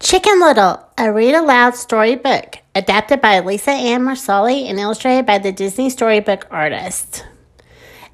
Chicken Little, a read aloud storybook, adapted by Lisa Ann Marsoli and illustrated by the Disney storybook artist.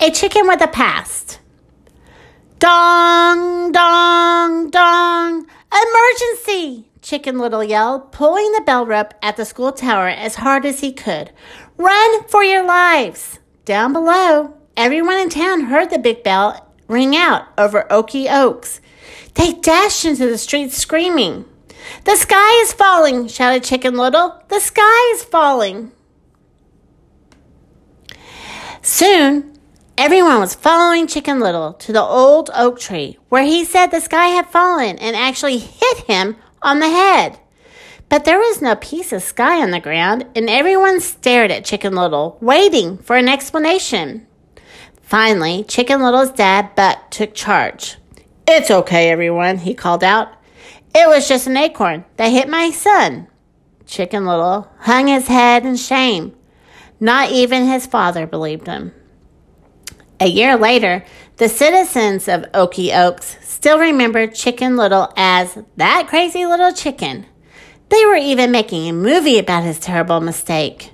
A chicken with a past. Dong, dong, dong. Emergency! Chicken Little yelled, pulling the bell rope at the school tower as hard as he could. Run for your lives! Down below, everyone in town heard the big bell ring out over Oakey Oaks. They dashed into the street screaming. The sky is falling, shouted Chicken Little. The sky is falling. Soon, everyone was following Chicken Little to the old oak tree where he said the sky had fallen and actually hit him on the head. But there was no piece of sky on the ground, and everyone stared at Chicken Little, waiting for an explanation. Finally, Chicken Little's dad, Buck, took charge. It's okay, everyone, he called out. It was just an acorn that hit my son. Chicken Little hung his head in shame. Not even his father believed him. A year later, the citizens of Oakey Oaks still remember Chicken Little as that crazy little chicken. They were even making a movie about his terrible mistake.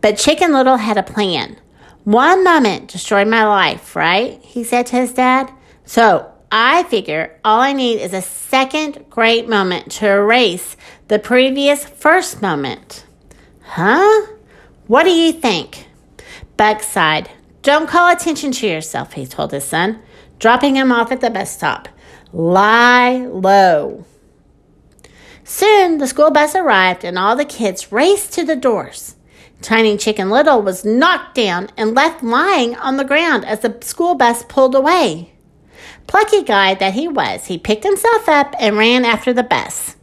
But Chicken Little had a plan. One moment destroyed my life, right? He said to his dad. So I figure all I need is a second great moment to erase the previous first moment. Huh? What do you think? Buck sighed. Don't call attention to yourself, he told his son, dropping him off at the bus stop. Lie low. Soon the school bus arrived and all the kids raced to the doors. Tiny Chicken Little was knocked down and left lying on the ground as the school bus pulled away. Plucky guy that he was, he picked himself up and ran after the bus.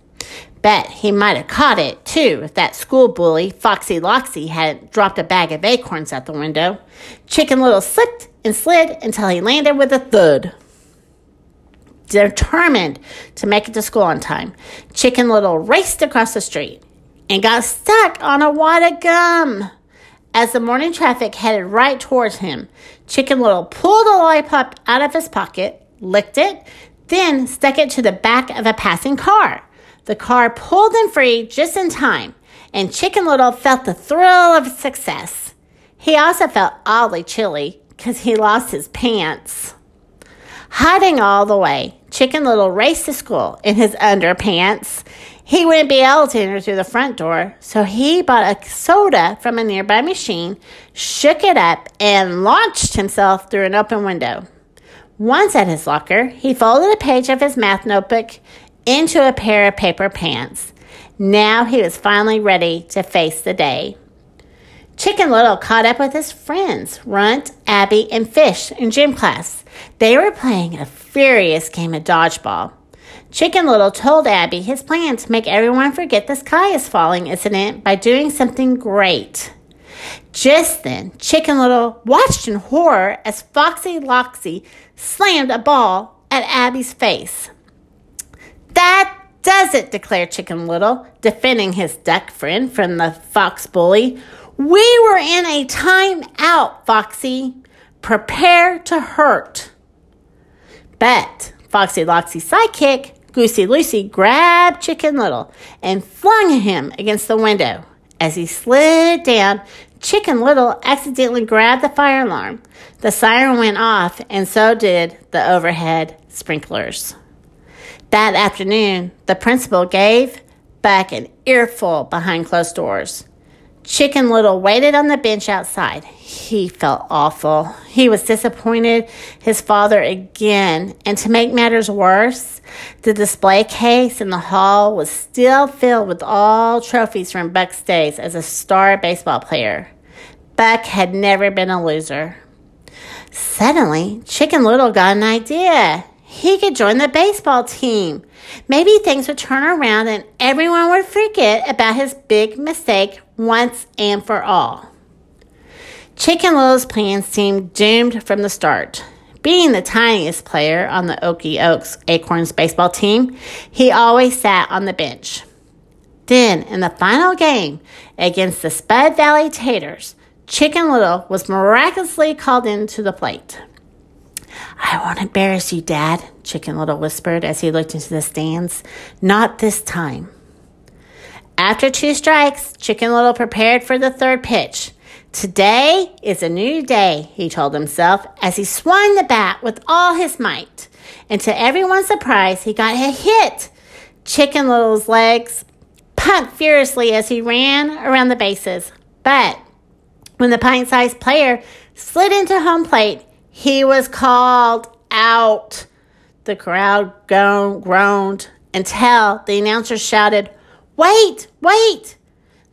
Bet he might have caught it, too, if that school bully, Foxy Loxy, hadn't dropped a bag of acorns out the window. Chicken Little slipped and slid until he landed with a thud. Determined to make it to school on time, Chicken Little raced across the street and got stuck on a wad of gum. As the morning traffic headed right towards him, Chicken Little pulled a lollipop out of his pocket licked it, then stuck it to the back of a passing car. The car pulled him free just in time, and Chicken Little felt the thrill of success. He also felt oddly chilly because he lost his pants. Hiding all the way, Chicken Little raced to school in his underpants. He wouldn't be able to enter through the front door, so he bought a soda from a nearby machine, shook it up, and launched himself through an open window. Once at his locker, he folded a page of his math notebook into a pair of paper pants. Now he was finally ready to face the day. Chicken Little caught up with his friends, Runt, Abby, and Fish, in gym class. They were playing a furious game of dodgeball. Chicken Little told Abby his plan to make everyone forget the sky is falling incident by doing something great. Just then, Chicken Little watched in horror as Foxy Loxy slammed a ball at Abby's face. That does it, declared Chicken Little, defending his duck friend from the fox bully. We were in a timeout, Foxy. Prepare to hurt. But Foxy Loxy's sidekick, Goosey Loosey, grabbed Chicken Little and flung him against the window. As he slid down, Chicken Little accidentally grabbed the fire alarm. The siren went off, and so did the overhead sprinklers. That afternoon, the principal gave Buck an earful behind closed doors. Chicken Little waited on the bench outside. He felt awful. He was disappointed his father again. And to make matters worse, the display case in the hall was still filled with all trophies from Buck's days as a star baseball player. Buck had never been a loser. Suddenly, Chicken Little got an idea. He could join the baseball team. Maybe things would turn around and everyone would forget about his big mistake once and for all. Chicken Little's plans seemed doomed from the start. Being the tiniest player on the Oakey Oaks Acorns baseball team, he always sat on the bench. Then, in the final game against the Spud Valley Taters, Chicken Little was miraculously called into the plate. I won't embarrass you, Dad, Chicken Little whispered as he looked into the stands. Not this time. After two strikes, Chicken Little prepared for the third pitch. Today is a new day, he told himself as he swung the bat with all his might. And to everyone's surprise, he got a hit. Chicken Little's legs pumped furiously as he ran around the bases. But when the pint sized player slid into home plate, he was called out. The crowd groaned until the announcer shouted, Wait, wait!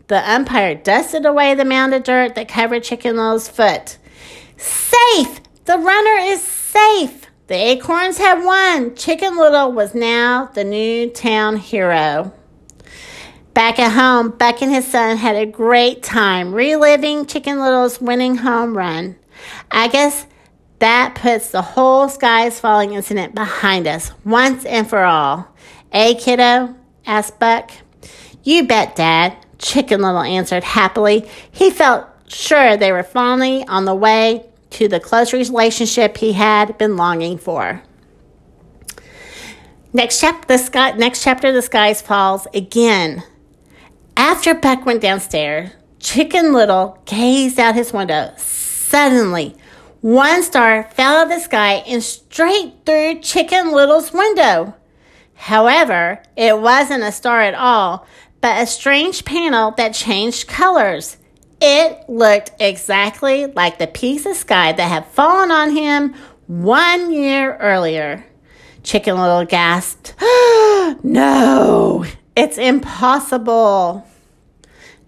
The umpire dusted away the mound of dirt that covered Chicken Little's foot. Safe! The runner is safe! The Acorns had won. Chicken Little was now the new town hero. Back at home, Buck and his son had a great time reliving Chicken Little's winning home run. I guess that puts the whole skies falling incident behind us once and for all. Eh, kiddo? asked Buck. You bet, Dad, Chicken Little answered happily. He felt sure they were finally on the way to the close relationship he had been longing for. Next, chap- the sky- next chapter, The Skies Falls again. After Buck went downstairs, Chicken Little gazed out his window. Suddenly, one star fell out of the sky and straight through Chicken Little's window. However, it wasn't a star at all, but a strange panel that changed colors. It looked exactly like the piece of sky that had fallen on him one year earlier. Chicken Little gasped, No, it's impossible.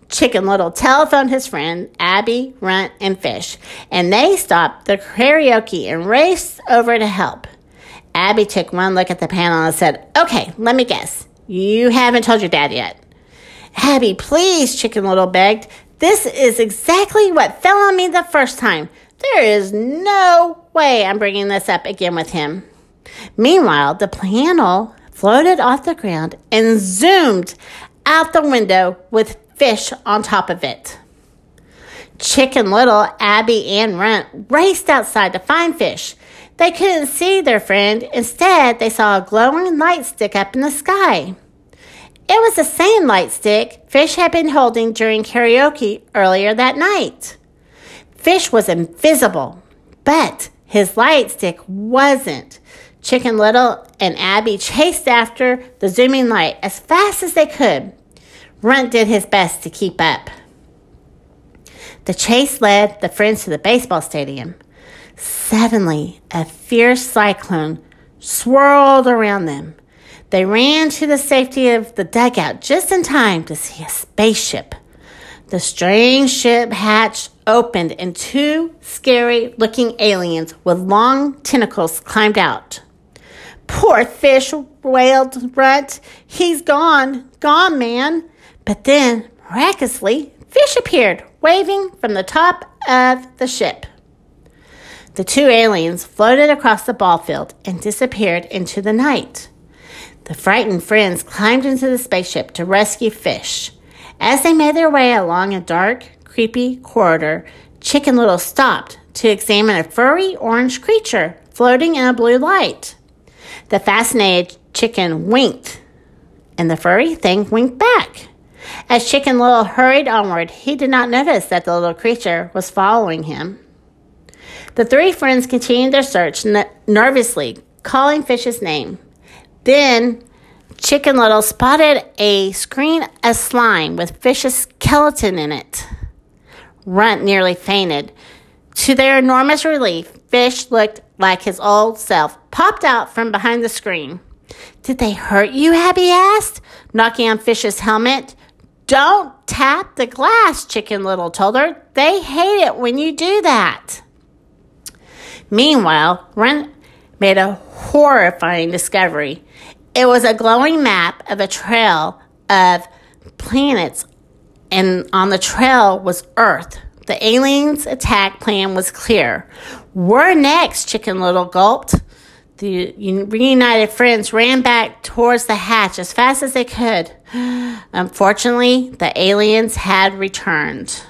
Chicken Little telephoned his friend Abby, Runt, and Fish, and they stopped the karaoke and raced over to help. Abby took one look at the panel and said, Okay, let me guess. You haven't told your dad yet. Abby, please, Chicken Little begged. This is exactly what fell on me the first time. There is no way I'm bringing this up again with him. Meanwhile, the panel floated off the ground and zoomed out the window with fish on top of it. Chicken Little, Abby, and Runt raced outside to find fish. They couldn't see their friend. Instead, they saw a glowing light stick up in the sky. It was the same light stick Fish had been holding during karaoke earlier that night. Fish was invisible, but his light stick wasn't. Chicken Little and Abby chased after the zooming light as fast as they could. Runt did his best to keep up. The chase led the friends to the baseball stadium. Suddenly, a fierce cyclone swirled around them. They ran to the safety of the dugout just in time to see a spaceship. The strange ship hatch opened and two scary looking aliens with long tentacles climbed out. Poor fish, wailed Runt. He's gone, gone, man. But then, miraculously, fish appeared, waving from the top of the ship. The two aliens floated across the ball field and disappeared into the night. The frightened friends climbed into the spaceship to rescue Fish. As they made their way along a dark, creepy corridor, Chicken Little stopped to examine a furry orange creature floating in a blue light. The fascinated chicken winked, and the furry thing winked back. As Chicken Little hurried onward, he did not notice that the little creature was following him. The three friends continued their search nervously, calling Fish's name. Then Chicken Little spotted a screen of slime with Fish's skeleton in it. Runt nearly fainted. To their enormous relief, Fish looked like his old self, popped out from behind the screen. Did they hurt you? Abby asked, knocking on Fish's helmet. Don't tap the glass, Chicken Little told her. They hate it when you do that. Meanwhile, Runt made a horrifying discovery. It was a glowing map of a trail of planets, and on the trail was Earth. The aliens' attack plan was clear. We're next, Chicken Little gulped. The reunited friends ran back towards the hatch as fast as they could. Unfortunately, the aliens had returned.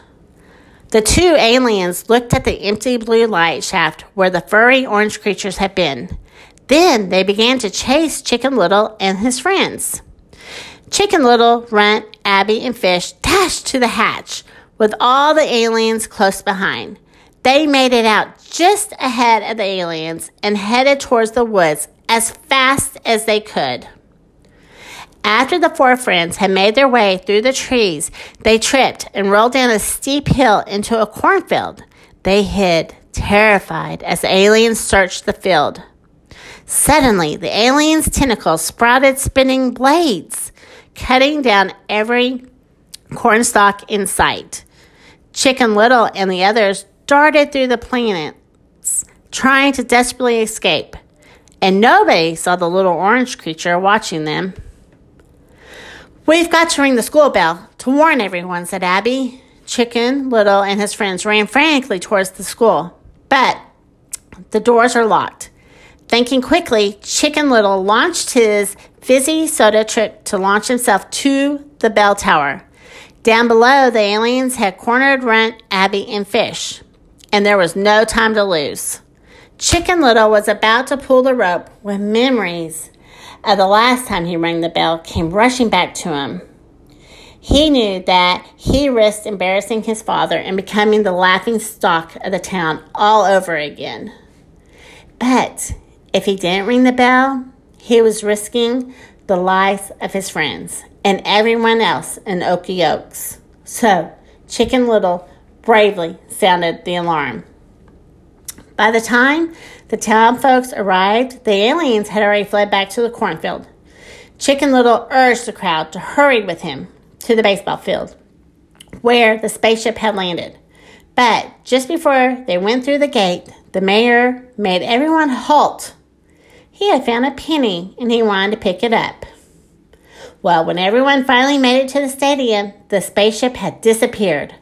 The two aliens looked at the empty blue light shaft where the furry orange creatures had been. Then they began to chase Chicken Little and his friends. Chicken Little, Runt, Abby, and Fish dashed to the hatch with all the aliens close behind. They made it out just ahead of the aliens and headed towards the woods as fast as they could. After the four friends had made their way through the trees, they tripped and rolled down a steep hill into a cornfield. They hid, terrified, as the aliens searched the field. Suddenly, the aliens' tentacles sprouted spinning blades, cutting down every cornstalk in sight. Chicken Little and the others darted through the planets, trying to desperately escape, and nobody saw the little orange creature watching them. We've got to ring the school bell to warn everyone, said Abby. Chicken Little and his friends ran frantically towards the school, but the doors are locked. Thinking quickly, Chicken Little launched his fizzy soda trick to launch himself to the bell tower. Down below, the aliens had cornered Runt, Abby, and Fish and there was no time to lose. Chicken Little was about to pull the rope when memories of the last time he rang the bell came rushing back to him. He knew that he risked embarrassing his father and becoming the laughing stock of the town all over again. But if he didn't ring the bell, he was risking the lives of his friends and everyone else in Oakey Oaks. So, Chicken Little bravely sounded the alarm. By the time the town folks arrived, the aliens had already fled back to the cornfield. Chicken Little urged the crowd to hurry with him to the baseball field where the spaceship had landed. But just before they went through the gate, the mayor made everyone halt. He had found a penny and he wanted to pick it up. Well, when everyone finally made it to the stadium, the spaceship had disappeared.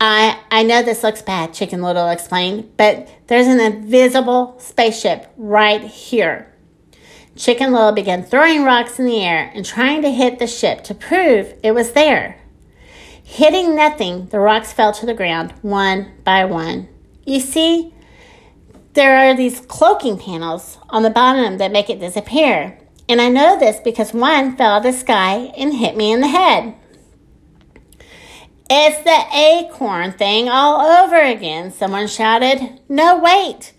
I, I know this looks bad, Chicken Little explained, but there's an invisible spaceship right here. Chicken Little began throwing rocks in the air and trying to hit the ship to prove it was there. Hitting nothing, the rocks fell to the ground one by one. You see, there are these cloaking panels on the bottom that make it disappear. And I know this because one fell out of the sky and hit me in the head. It's the acorn thing all over again, someone shouted. No, wait.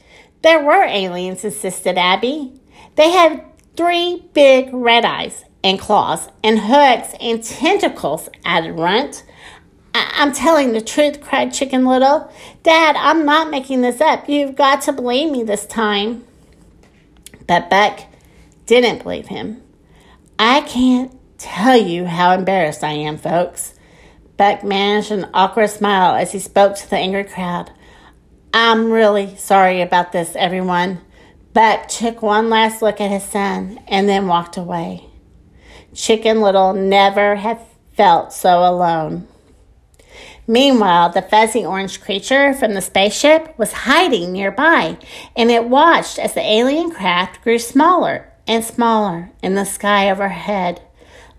There were aliens, insisted Abby. They had three big red eyes and claws and hooks and tentacles, added Runt. I- am telling the truth, cried Chicken Little. Dad, I'm not making this up. You've got to believe me this time. But Buck didn't believe him. I can't tell you how embarrassed I am, folks. Buck managed an awkward smile as he spoke to the angry crowd. I'm really sorry about this, everyone. Buck took one last look at his son and then walked away. Chicken Little never had felt so alone. Meanwhile, the fuzzy orange creature from the spaceship was hiding nearby, and it watched as the alien craft grew smaller and smaller in the sky overhead.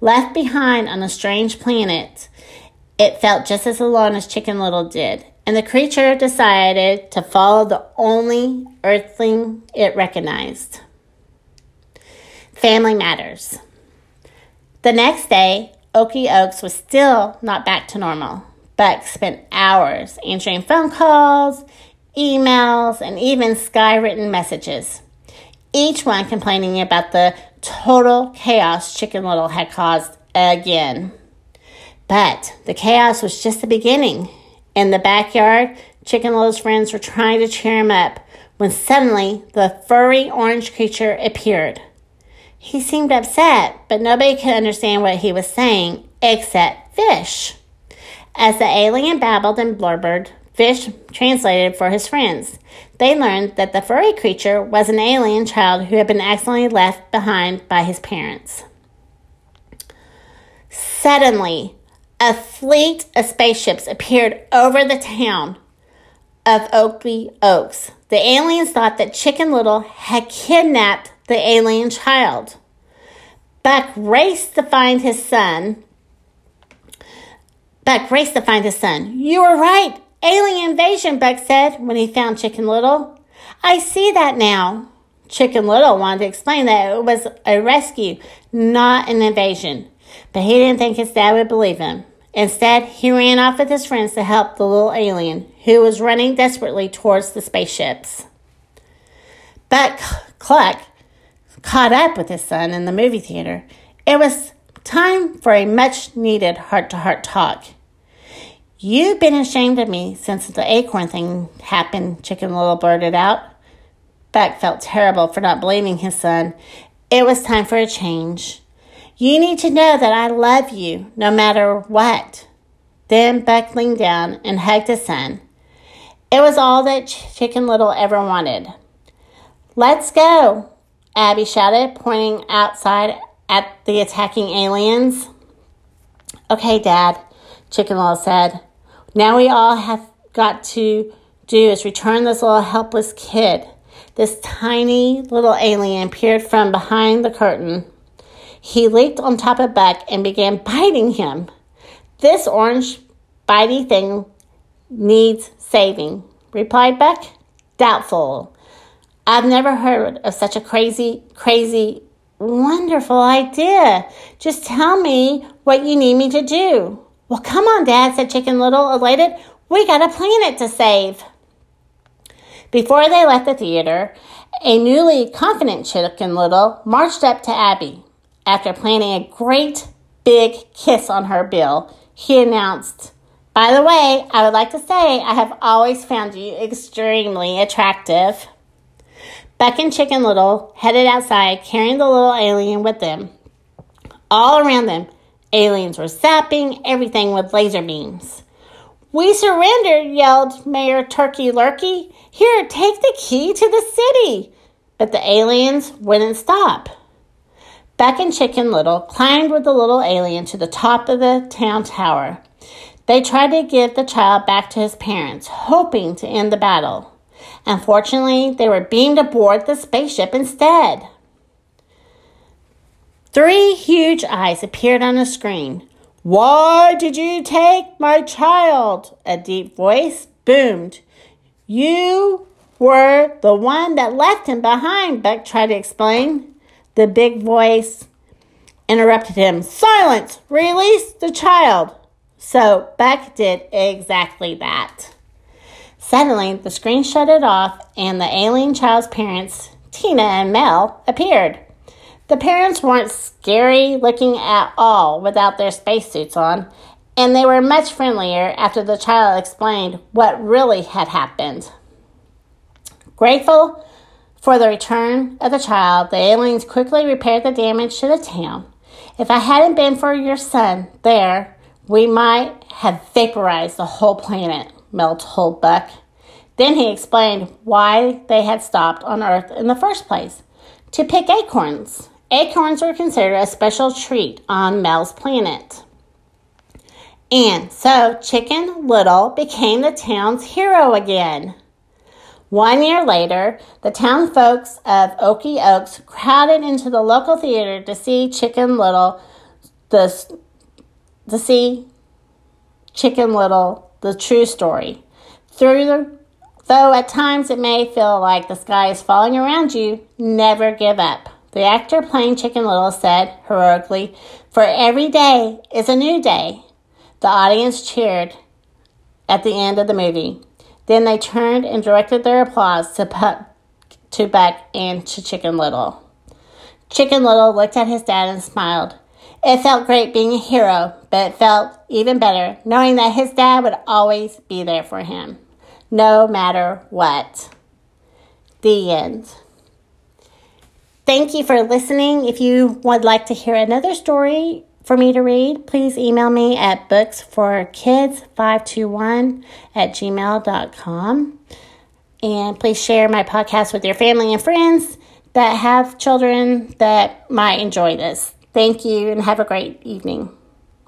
Left behind on a strange planet, it felt just as alone as Chicken Little did, and the creature decided to follow the only earthling it recognized. Family Matters. The next day, Oakey Oaks was still not back to normal. Buck spent hours answering phone calls, emails, and even skywritten messages, each one complaining about the total chaos Chicken Little had caused again. But the chaos was just the beginning. In the backyard, Chicken Little's friends were trying to cheer him up when suddenly the furry orange creature appeared. He seemed upset, but nobody could understand what he was saying except Fish. As the alien babbled and blubbered, Fish translated for his friends. They learned that the furry creature was an alien child who had been accidentally left behind by his parents. Suddenly, a fleet of spaceships appeared over the town of Oakley Oaks. The aliens thought that Chicken Little had kidnapped the alien child. Buck raced to find his son. Buck raced to find his son. You were right, Alien invasion, Buck said when he found Chicken Little. I see that now. Chicken Little wanted to explain that it was a rescue, not an invasion. But he didn't think his dad would believe him. Instead, he ran off with his friends to help the little alien, who was running desperately towards the spaceships. Buck Cluck caught up with his son in the movie theater. It was time for a much needed heart to heart talk. You've been ashamed of me since the acorn thing happened, Chicken Little blurted out. Buck felt terrible for not blaming his son. It was time for a change. You need to know that I love you no matter what. Then Buck leaned down and hugged his son. It was all that Chicken Little ever wanted. Let's go, Abby shouted, pointing outside at the attacking aliens. Okay, Dad, Chicken Little said. Now we all have got to do is return this little helpless kid. This tiny little alien peered from behind the curtain. He leaped on top of Buck and began biting him. This orange bitey thing needs saving, replied Buck. Doubtful. I've never heard of such a crazy, crazy, wonderful idea. Just tell me what you need me to do. Well, come on, Dad, said Chicken Little, elated. We got a planet to save. Before they left the theater, a newly confident Chicken Little marched up to Abby. After planting a great big kiss on her bill, he announced, By the way, I would like to say I have always found you extremely attractive. Buck and Chicken Little headed outside, carrying the little alien with them. All around them, Aliens were zapping everything with laser beams. We surrender, yelled Mayor Turkey Lurkey. Here, take the key to the city. But the aliens wouldn't stop. Beck and Chicken Little climbed with the little alien to the top of the town tower. They tried to give the child back to his parents, hoping to end the battle. Unfortunately, they were beamed aboard the spaceship instead. Three huge eyes appeared on the screen. Why did you take my child? A deep voice boomed. You were the one that left him behind, Beck tried to explain. The big voice interrupted him. Silence! Release the child! So Beck did exactly that. Suddenly, the screen shut it off, and the alien child's parents, Tina and Mel, appeared. The parents weren't scary looking at all without their spacesuits on, and they were much friendlier after the child explained what really had happened. Grateful for the return of the child, the aliens quickly repaired the damage to the town. If I hadn't been for your son there, we might have vaporized the whole planet, Mel told Buck. Then he explained why they had stopped on Earth in the first place to pick acorns Acorns were considered a special treat on Mel's planet. And so Chicken Little became the town's hero again. One year later, the town folks of Oakey Oaks crowded into the local theater to see Chicken Little, the, to see Chicken Little, the true story. Through the, though at times it may feel like the sky is falling around you, never give up. The actor playing Chicken Little said heroically, For every day is a new day. The audience cheered at the end of the movie. Then they turned and directed their applause to, Puck, to Buck and to Chicken Little. Chicken Little looked at his dad and smiled. It felt great being a hero, but it felt even better knowing that his dad would always be there for him, no matter what. The end. Thank you for listening. If you would like to hear another story for me to read, please email me at booksforkids521 at gmail.com. And please share my podcast with your family and friends that have children that might enjoy this. Thank you and have a great evening.